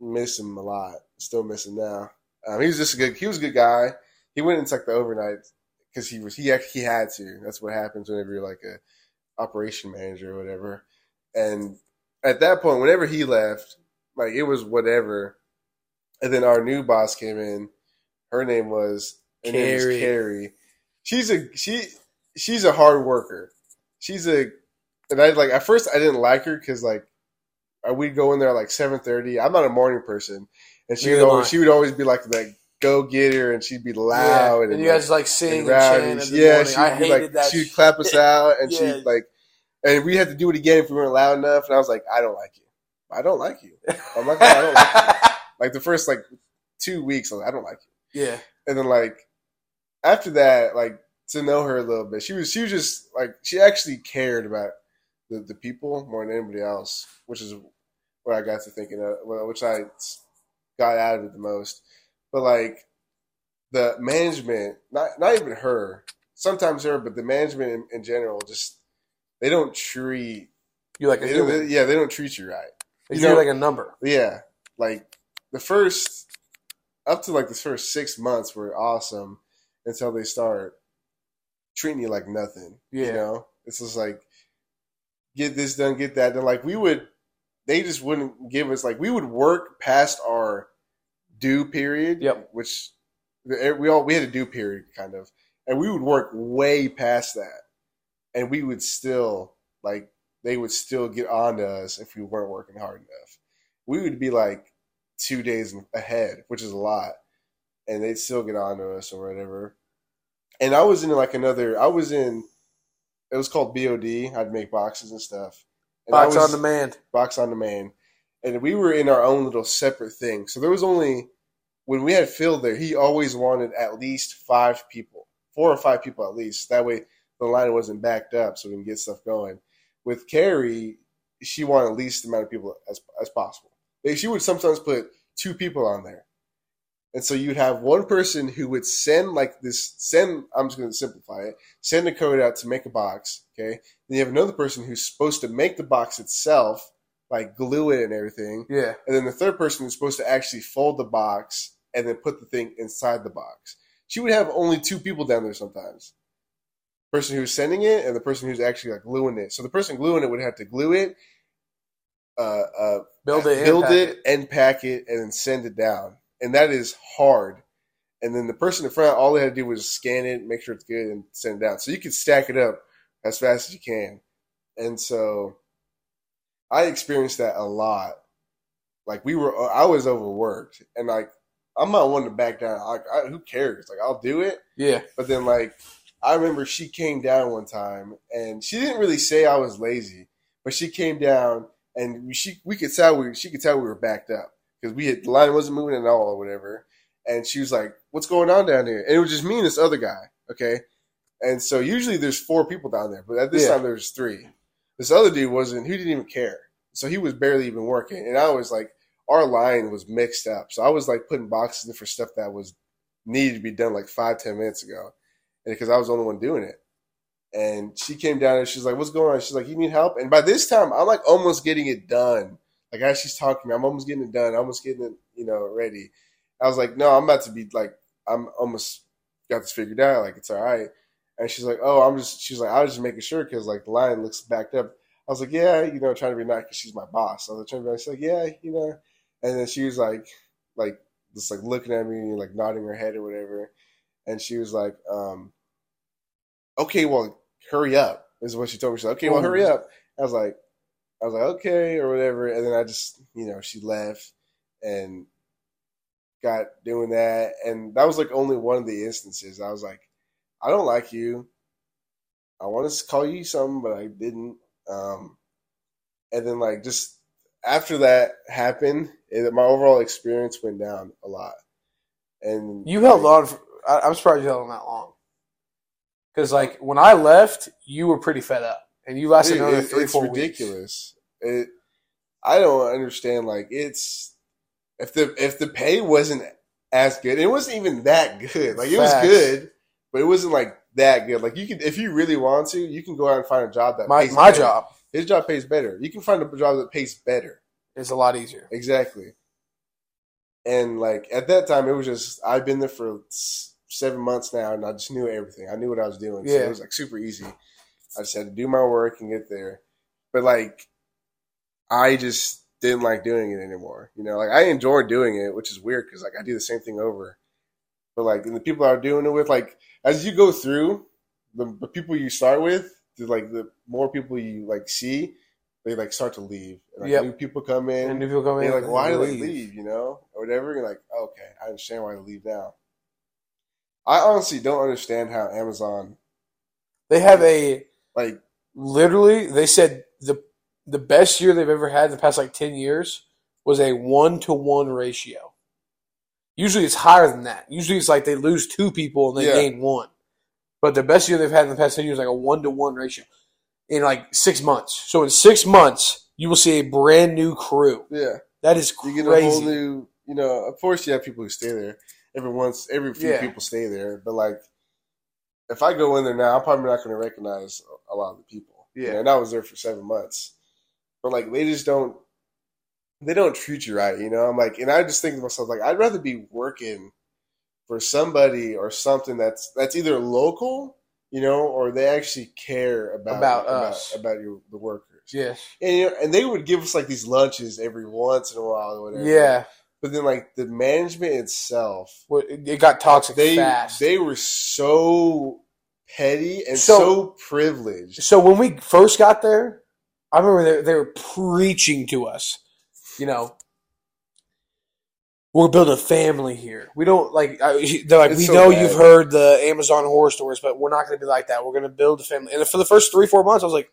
miss him a lot. Still missing now. Um, he was just a good. He was a good guy. He went into like the overnight because he was he he had to. That's what happens whenever you're like a operation manager or whatever. And at that point, whenever he left, like it was whatever. And then our new boss came in. Her name was her name was Carrie. Carrie. She's a she she's a hard worker. She's a and I like at first I didn't like her because like uh, we'd go in there at like seven thirty. I'm not a morning person, and she would always she would always be like that go getter, and she'd be loud yeah. and you like, guys like sing and, rowdy. chant in the yeah, she'd I hated like, that. She'd shit. clap us out, and Yeah. she'd like, and we had to do it again if we weren't loud enough. And I was like, I don't like you. I don't like you. I'm like, I don't like you. *laughs* Like the first like two weeks, I was like, I don't like you. yeah, And then like after that, like to know her a little bit, she was she was just like she actually cared about the, the people more than anybody else, which is what I got to thinking of, which I got out of it the most. But like the management, not not even her, sometimes her, but the management in, in general, just they don't treat, you like a they don't, yeah, they don't treat you right. They you know- like a number. Yeah, like the first up to like the first six months were awesome until they start treating you like nothing. Yeah. You know, it's just like get this done, get that done. Like we would, they just wouldn't give us like we would work past our due period. Yep. Which eh, we all we had a due period kind of, and we would work way past that, and we would still like they would still get on to us if we weren't working hard enough. We would be like two days ahead, which is a lot, and they'd still get on to us or whatever. And I was in like another. I was in. It was called BOD. I'd make boxes and stuff. And Box was- on demand. box on demand, and we were in our own little separate thing. So there was only when we had Phil there, he always wanted at least five people, four or five people at least. That way the line wasn't backed up, so we can get stuff going. With Carrie, she wanted least amount of people as as possible. She would sometimes put two people on there. And so you'd have one person who would send like this send I'm just gonna simplify it, send a code out to make a box, okay? Then you have another person who's supposed to make the box itself, like glue it and everything. Yeah, And then the third person is supposed to actually fold the box and then put the thing inside the box. She would have only two people down there sometimes. person who's sending it and the person who's actually like gluing it. So the person gluing it would have to glue it, uh, uh, Build it, build and pack it, and pack it, and then send it down. And that is hard. And then the person in front, all they had to do was scan it, make sure it's good, and send it out. So you can stack it up as fast as you can. And so I experienced that a lot. Like we were, I was overworked, and like I'm not one to back down. Like I, who cares? Like I'll do it. Yeah. But then like I remember she came down one time, and she didn't really say I was lazy, but she came down, and she we could tell we she could tell we were backed up because we had the line wasn't moving at all or whatever. And she was like, "What's going on down here?" And it was just me and this other guy. Okay. And so usually there's four people down there, but at this Yeah. time there's three. This other dude wasn't. He didn't even care. So he was barely even working, and I was like, our line was mixed up. So I was like putting boxes in for stuff that was needed to be done like five ten minutes ago, and because I was the only one doing it. And she came down and she's like, "What's going on?" She's like, "You need help." And by this time, I'm like almost getting it done. Like as she's talking, to me, I'm almost getting it done. almost getting it, you know, ready. I was like, "No, I'm about to be like, I'm almost got this figured out. Like it's all right." And she's like, "Oh, I'm just." She's like, "I was just making sure because like the line looks backed up." I was like, "Yeah, you know, trying to be nice because she's my boss." I was like, trying to be nice. She's like, "Yeah, you know." And then she was like, like just like looking at me, like nodding her head or whatever. And she was like, um, "Okay, well, hurry up." Is what she told me. She's like, "Okay, well, hurry up." I was like, I was like, "Okay," or whatever. And then I just, you know, she left and got doing that, and that was like only one of the instances. I was like, "I don't like you. I want to call you something, but I didn't." Um, and then like just after that happened, it, my overall experience went down a lot. And You held like, on. For, I, I'm surprised you held on that long. Because like when I left, you were pretty fed up, and you lasted Dude, another it- three, it's four weeks. ridiculous. It, I don't understand. Like it's if the if the pay wasn't as good, it wasn't even that good. Like it was good, but it wasn't like that good. Like you could, if you really want to, you can go out and find a job that My pays my better. job His job pays better. You can find a job that pays better. It's a lot easier. Exactly. And like at that time, it was just I've been there for seven months now, and I just knew everything. I knew what I was doing. So Yeah. it was like super easy. I just had to do my work and get there. But like, I just didn't like doing it anymore. You know, like I enjoy doing it, which is weird because like I do the same thing over. But like, and the people I was doing it with, like as you go through, the, the people you start with, the, like the more people you like see, they like start to leave. And, like Yep. new people come in. And if you'll come in, like, why do they leave. leave? You know, or whatever. You're like, okay, I understand why they leave now. I honestly don't understand how Amazon, They have a like, literally. They said the the best year they've ever had in the past like ten years was a one to one ratio. Usually it's higher than that. Usually it's like they lose two people and they Yeah. gain one. But the best year they've had in the past ten years is like a one to one ratio in like six months. So in six months, you will see a brand new crew. yeah, That is you crazy. get a whole new. You know, of course, you have people who stay there. Every once, every few Yeah. people stay there, but like, if I go in there now, I'm probably not going to recognize a lot of the people. You Yeah. know, and I was there for seven months, but like, they just don't. They don't treat you right, you know. I'm like, and I just think to myself, like, I'd rather be working for somebody or something that's that's either local, you know, or they actually care about About about, us. about your the workers. yes. And you know, and they would give us like these lunches every once in a while or whatever. Yeah. But then like the management itself, Well, It it got toxic they fast. they were so petty and So- so, privileged. so when we first got there, I remember they, they were preaching to us, you know, we're building a family here. We don't like. I, they're like, It's we so know bad. you've heard the Amazon horror stories, but we're not going to be like that. We're going to build a family. And for the first three, four months, I was like,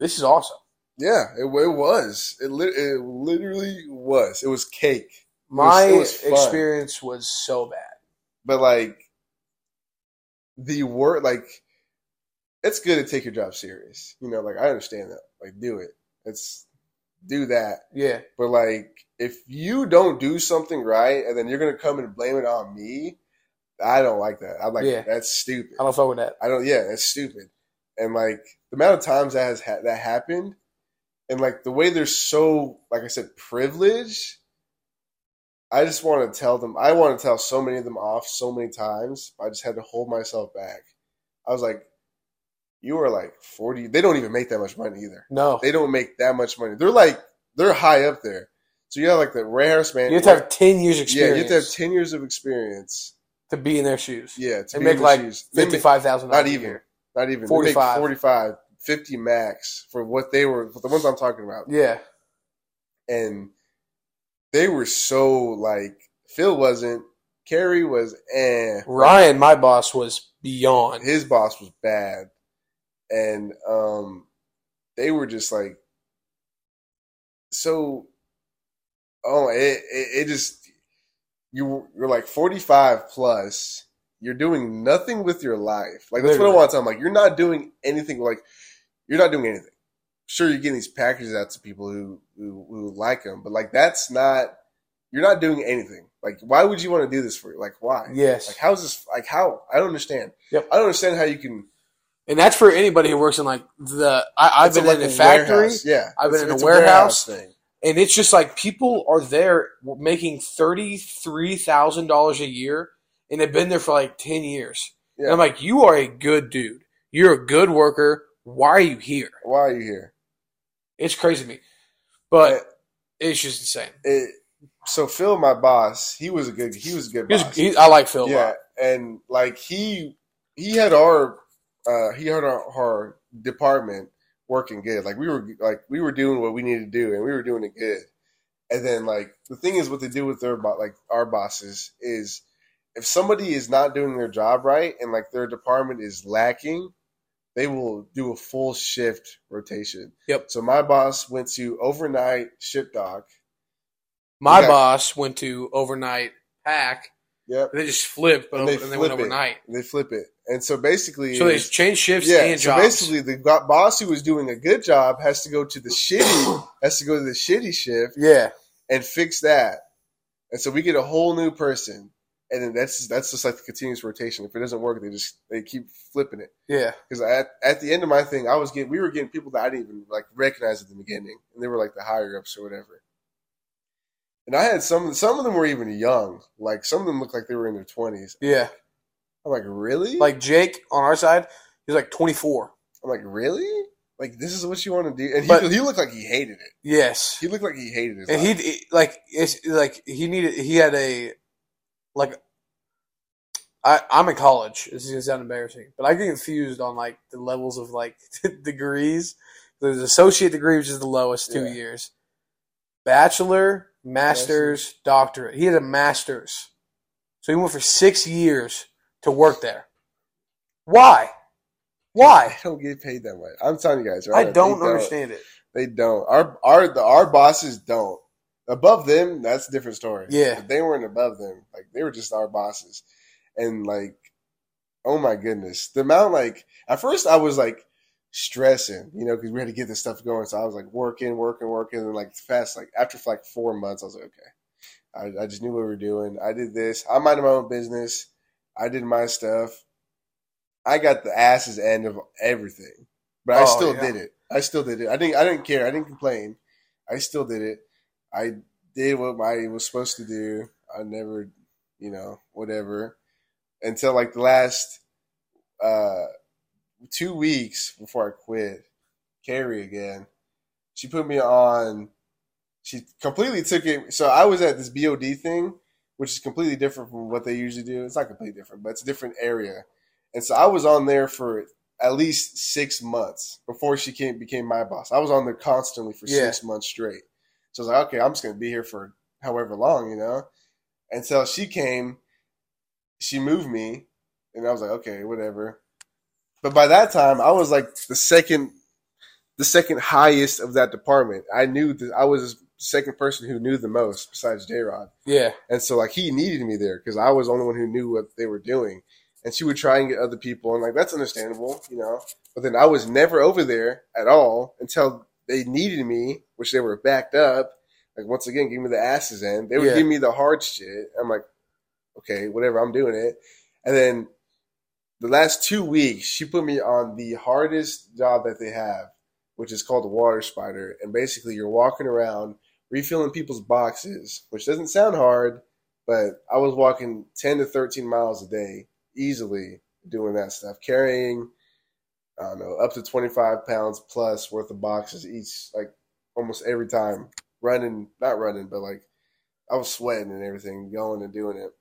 this is awesome. Yeah, it, it was. It, lit it literally was. It was cake. My it was fun. experience was so bad. But like the word like it's good to take your job serious. You know, like I understand that. Like do it. It's do that. Yeah, But like, if you don't do something right, and then you're gonna come and blame it on me, I don't like that. I'm like, Yeah. that's stupid. I don't fuck with that. I don't. Yeah, that's stupid. And like the amount of times that has ha- that happened, and like the way they're so, like I said, privileged. I just want to tell them. I want to tell so many of them off so many times. I just had to hold myself back. I was like, you are like forty. They don't even make that much money either. No, They don't make that much money. They're like they're high up there. So you have like the warehouse man. you have to have ten years experience. yeah, you have to have ten years of experience. to be in their shoes. Yeah, to make in like shoes. Fifty five thousand. Not even. Not even. They make 45. 45, 50 max for what they were, for the ones I'm talking about. Yeah, And they were so like, Phil wasn't, Carrie was, eh. Ryan, my boss, was beyond. His boss was bad. And um, they were just like, so, oh, it, it, it just, you, you're like 45 plus. You're doing nothing with your life. Like, that's what I want to tell them. Like, you're not doing anything. Like, you're not doing anything. Sure, you're getting these packages out to people who, who, who like them, but like, that's not, you're not doing anything. Like, why would you want to do this for? Like, why? Yes, Like, how's this? Like, how? I don't understand. Yep. I don't understand how you can. and that's for anybody who works in like the. I, I've it's been like in a a factory, warehouse. Yeah, I've been It's- in a it's warehouse. thing. and it's just like people are there making thirty three thousand dollars a year, and they've been there for like ten years. And Yeah. I'm like, you are a good dude. You're a good worker. Why are you here? Why are you here? It's crazy to me, but it's just insane. It, so Phil, my boss, he was a good. He was a good He was- boss. he- I like Phil. a yeah, and like he he had our uh he had our, our department working good. Like we were like we were doing what we needed to do, and we were doing it good. And then like the thing is, what they do with their like our bosses is if somebody is not doing their job right and like their department is lacking, they will do a full shift rotation. Yep. So my boss went to overnight ship dock. My Yeah. boss went to overnight pack. Yep. They just flipped, but And and they they, went flip it. overnight. They flip it, and so basically, So they changed shifts yeah. and So jobs. basically, the boss who was doing a good job has to go to the shitty *coughs* has to go to the shitty shift yeah, and fix that, and so we get a whole new person, and then that's that's just like the continuous rotation. If it doesn't work, they just they keep flipping it. yeah, Because at at the end of my thing, I was getting we were getting people that I didn't even like recognize at the beginning, and they were like the higher ups or whatever. And I had some some of them were even young, like some of them looked like they were in their twenties. yeah. I'm like, really? Like Jake on our side, he's like 24. I'm like, really? Like this is what you want to do? And he, But- he looked like he hated it. Yes, He looked like he hated it. and he like it's like he needed he had a like I I'm in college. This is gonna sound embarrassing, but I get confused on like the levels of like *laughs* degrees. There's associate degree, which is the lowest, two Yeah. years. Bachelor, master's, doctorate. He had a master's, so he went for six years to work there. Why? Why? They don't get paid that much. I'm telling you guys, right? I don't understand it. They don't. Our our the, our bosses don't. Above them, that's a different story. Yeah. But they weren't above them. Like they were just our bosses, and like, oh my goodness, the amount like at first I was like stressing, you know, because we had to get this stuff going. So I was like working, working, working, and like fast. Like after like four months, I was like, okay, I, I just knew what we were doing. I did this. I minded my own business. I did my stuff. I got the ass's end of everything, but I Oh, still yeah. did it. I still did it. I didn't. I didn't care. I didn't complain. I still did it. I did what I was supposed to do. I never, you know, whatever, until like the last uh, two weeks before I quit. Carrie again. She put me on. She completely took it. So I was at this BOD thing, which is completely different from what they usually do. It's not completely different, but it's a different area. And so I was on there for at least six months before she came became my boss. I was on there constantly for Yeah. six months straight. So I was like, okay, I'm just gonna be here for however long, you know. Until she came, she moved me, and I was like, okay, whatever. But by that time, I was like the second, the second highest of that department. I knew that I was the second person who knew the most besides J Rod. Yeah, And so like he needed me there because I was the only one who knew what they were doing. And she would try and get other people, and like that's understandable, you know. But then I was never over there at all until they needed me, which they were backed up. Like once again, give me the asses end. They would Yeah. give me the hard shit. I'm like, okay, whatever, I'm doing it. And then the last two weeks, she put me on the hardest job that they have, which is called the water spider. And basically, you're walking around refilling people's boxes, which doesn't sound hard, but I was walking 10 to 13 miles a day easily doing that stuff, carrying I don't know, up to 25 pounds plus worth of boxes each, like almost every time. Running, not running, but like I was sweating and everything, going and doing it.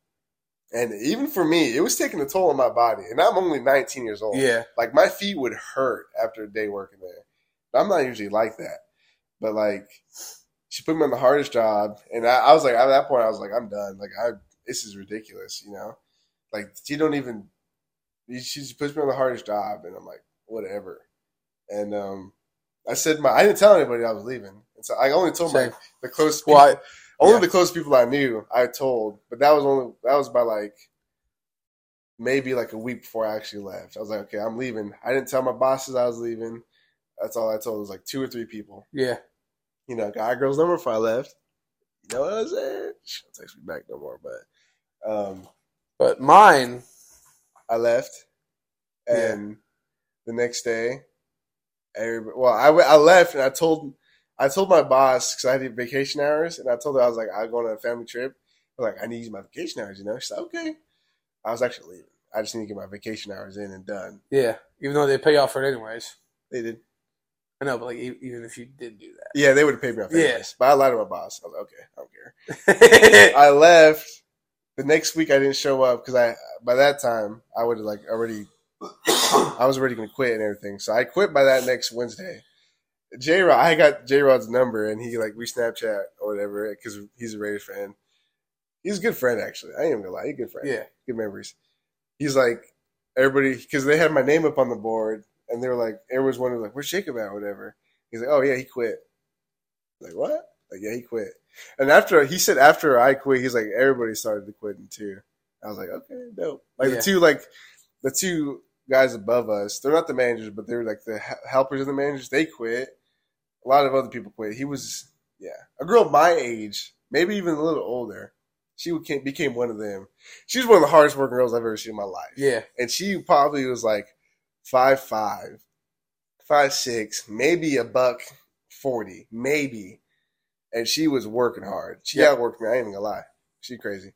And even for me, it was taking a toll on my body. And I'm only 19 years old. Yeah. Like my feet would hurt after a day working there. I'm not usually like that. But like she put me on the hardest job and I, I was like at that point I was like, I'm done. Like I this is ridiculous, you know? Like she don't even she just puts me on the hardest job and I'm like, whatever. And um I said my I didn't tell anybody I was leaving. And so I only told Same. my the close people, Well, I, only yeah. the close people I knew I told, but that was only that was by like maybe like a week before I actually left. I was like, okay, I'm leaving. I didn't tell my bosses I was leaving. That's all I told. It was like two or three people. yeah. You know, got a girl's number before I left. You know what I'm saying? She don't text me back no more, but um, But mine, I left, and the next day, everybody, well, I, I left and I told I told my boss because I did vacation hours, and I told her I was like I'm going on a family trip. I'm like I need to use my vacation hours, you know. She's like okay. I was actually leaving. I just need to get my vacation hours in and done. yeah. Even though they pay off for it anyways. They did. I know, but like even if you did do that, Yeah, they would have paid me off Yeah. anyways. But I lied to my boss. I was like, okay, I don't care. *laughs* I left. The next week I didn't show up because I by that time I would have like already I was already gonna quit and everything. So I quit by that next Wednesday. J Rod, I got J Rod's number and he like we Snapchat or whatever because he's a Raiders fan. He's a good friend actually. I ain't even gonna lie, he's a good friend. yeah. Good memories. He's like everybody because they had my name up on the board and they were like everyone's wondering like where's Jacob at or whatever. He's like oh yeah he quit. Like what? Like yeah he quit. And after he said after I quit, he's like everybody started to quitting too. I was like, okay, dope. Like Yeah. the two like the two guys above us, they're not the managers, but they're like the helpers of the managers. They quit. A lot of other people quit. He was yeah, a girl my age, maybe even a little older. She became became one of them. She was one of the hardest working girls I've ever seen in my life Yeah. and she probably was like five five, five six, maybe a buck forty, maybe. And she was working hard. She Yeah. outworked me. I ain't even gonna lie. She crazy,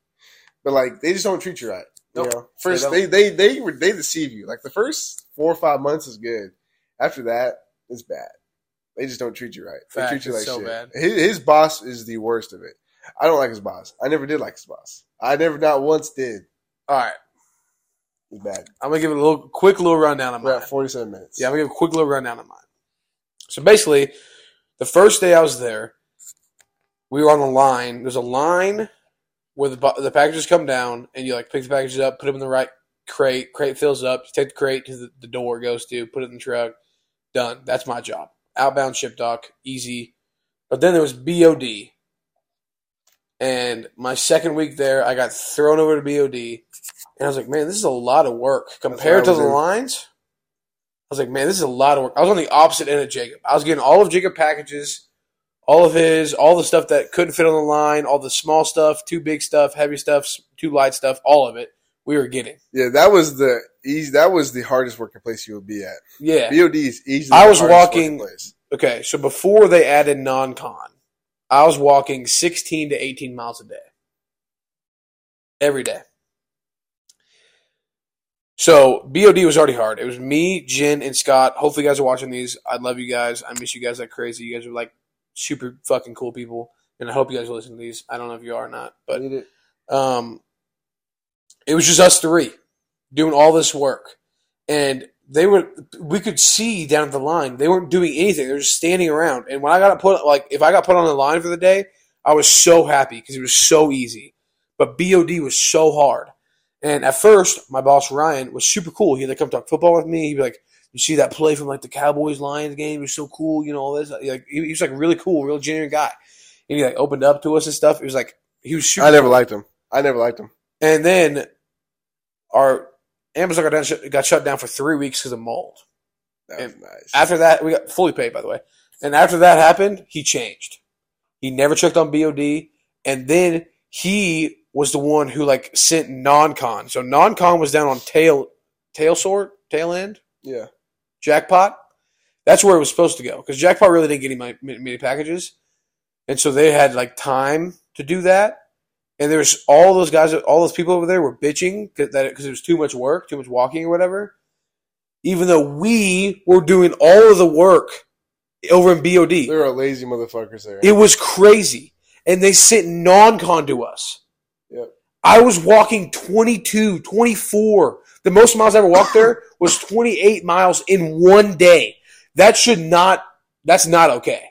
but like they just don't treat you right. You know, first they they they they they deceive you. Like the first four or five months is good. After that, it's bad. They just don't treat you right. They Fact, treat you like so shit. bad. His, his boss is the worst of it. I don't like his boss. I never did like his boss. I never, not once did. All right. It's bad. I'm gonna give a little quick little rundown of We're mine. at forty-seven minutes. Yeah, I'm gonna give a quick little rundown of mine. So basically, the first day I was there, we were on the line. There's a line where the the packages come down, and you like pick the packages up, put them in the right crate. Crate fills up. You take the crate to the, the door goes to, put it in the truck. Done. That's my job. Outbound ship dock, easy. But then there was BOD, and my second week there, I got thrown over to BOD, and I was like, man, this is a lot of work compared to the in. lines. I was like, man, this is a lot of work. I was on the opposite end of Jacob. I was getting all of Jacob packages, all of his, all the stuff that couldn't fit on the line, all the small stuff, too big stuff, heavy stuff, too light stuff, all of it. We were getting. Yeah, that was the easy. That was the hardest working place you would be at. Yeah. BOD is easily. I was walking- Place. Okay, so before they added non-con, I was walking 16 to 18 miles a day. Every day. So BOD was already hard. It was me, Jen, and Scott. Hopefully, you guys are watching these. I love you guys. I miss you guys like crazy. You guys are like super fucking cool people, and I hope you guys will listen to these. I don't know if you are or not, but it. um, it was just us three doing all this work, and they were. We could see down the line. They weren't doing anything. They were just standing around. And when I got put, like, if I got put on the line for the day, I was so happy because it was so easy. But BOD was so hard. And at first, my boss Ryan was super cool. He'd like come talk football with me. He'd be like, "You see that play from like the Cowboys Lions game? It was so cool, you know all this." Like he he was like really cool, real genuine guy. And he like opened up to us and stuff. It was like he was super. I never liked him. I never liked him. And then our Amazon got, down, shut- got shut down for three weeks because of mold. That was nice. After that, we got fully paid, by the way. And after that happened, he changed. He never checked on BOD, and then he was the one who like sent non-con. So non-con was down on tail, tail sort, tail end, yeah, jackpot. That's where it was supposed to go because jackpot really didn't get any many, many packages, and so they had like time to do that. And there's all those guys, all those people over there were bitching that because it was too much work, too much walking or whatever. even though we were doing all of the work over in BOD. There are lazy motherfuckers there. It was crazy. And they sent non-con to us. Yep. I was walking 22, 24. The most miles I ever walked there was 28 miles in one day. That should not, that's not okay.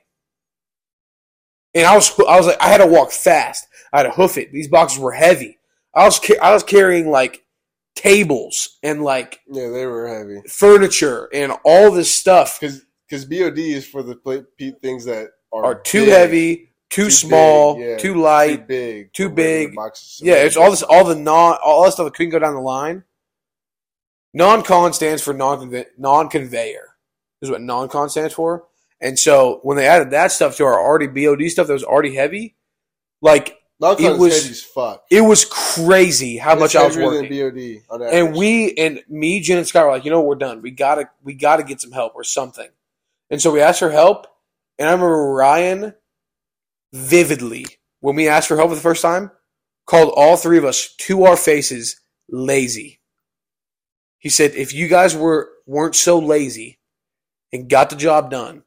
And I was, I was like, I had to walk fast. I had to hoof it. These boxes were heavy. I was, I was carrying like tables and like yeah, they were heavy. furniture and all this stuff Because because BOD is for the pla- pe- things that are, are too big, heavy, too, too small, big, yeah, too too light, big, too big. Yeah, it's all this, all the non, all that stuff that couldn't go down the line. Non-con stands for non non-conveyor. Is what non-con stands for. And so when they added that stuff to our already BOD stuff that was already heavy, like Non-con it was- fuck. it was crazy how It's much I was working. BOD on And we and me, Jen and Scott were like, you know, we're done. We gotta we gotta get some help or something. And so we asked for help. And I remember Ryan vividly, when we asked for help for the first time, called all three of us to our faces lazy. He said, if you guys were weren't so lazy and got the job done,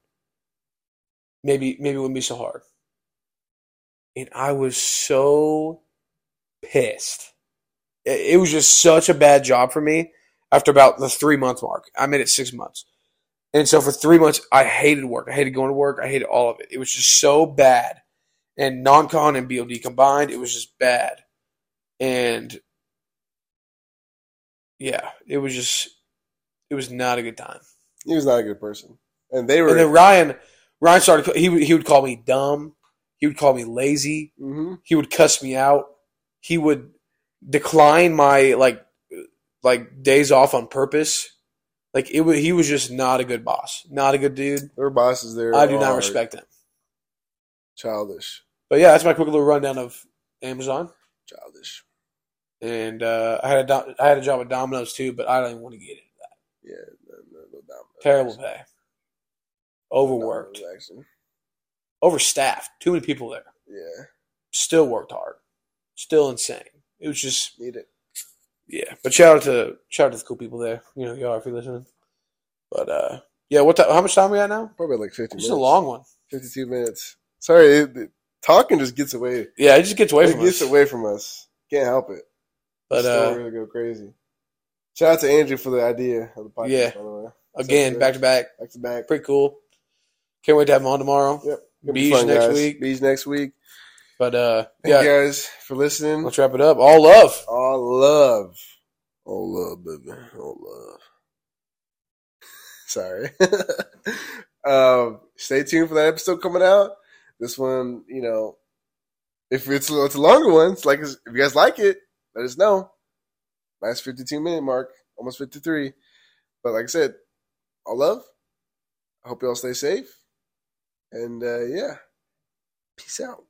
maybe maybe it wouldn't be so hard. And I was so pissed. It was just such a bad job for me after about the three month mark. I made it six months. And so for three months, I hated work. I hated going to work. I hated all of it. It was just so bad. And non con and BOD combined, it was just bad. And yeah, it was just, it was not a good time. he was not a good person, and they were. And then Ryan, Ryan started, he, would- he would call me dumb. He would call me lazy. Mhm. he would cuss me out. He would decline my like like days off on purpose. Like it was, he was just not a good boss, not a good dude. Their bosses there. I do not respect him. Childish, But yeah, that's my quick little rundown of Amazon. childish. And uh, I had a do- I had a job at Domino's too, but I don't even want to get into that. Yeah, no, no, no doubt. Terrible pay, overworked, Domino's overstaffed, too many people there. Yeah, Still worked hard, still insane. It was just need it. Yeah, but shout out to shout out to the cool people there. You know, y'all if you're listening. But uh, yeah, what? how much time we got now? Probably like fifty. This is a long one. Fifty-two minutes. Sorry, it, it- talking just gets away. Yeah, it just gets away it from gets us. away from us. Can't help it. But uh, really go crazy. Shout out to Andrew for the idea of the podcast. Yeah. by the way. again, back to back, back to back. pretty cool. Can't wait to have him on tomorrow. Yep. Bees fun, next guys. week. Bees next week. But uh, Thank yeah, you guys for listening. let's wrap it up. All love. All love. All love, baby. All love. Sorry. *laughs* um, stay tuned for that episode coming out. This one, you know, if it's, it's a longer one, it's like if you guys like it, let us know. Last 52 minute mark, almost 53. But like I said, all love. I hope you all stay safe. And uh, yeah, peace out.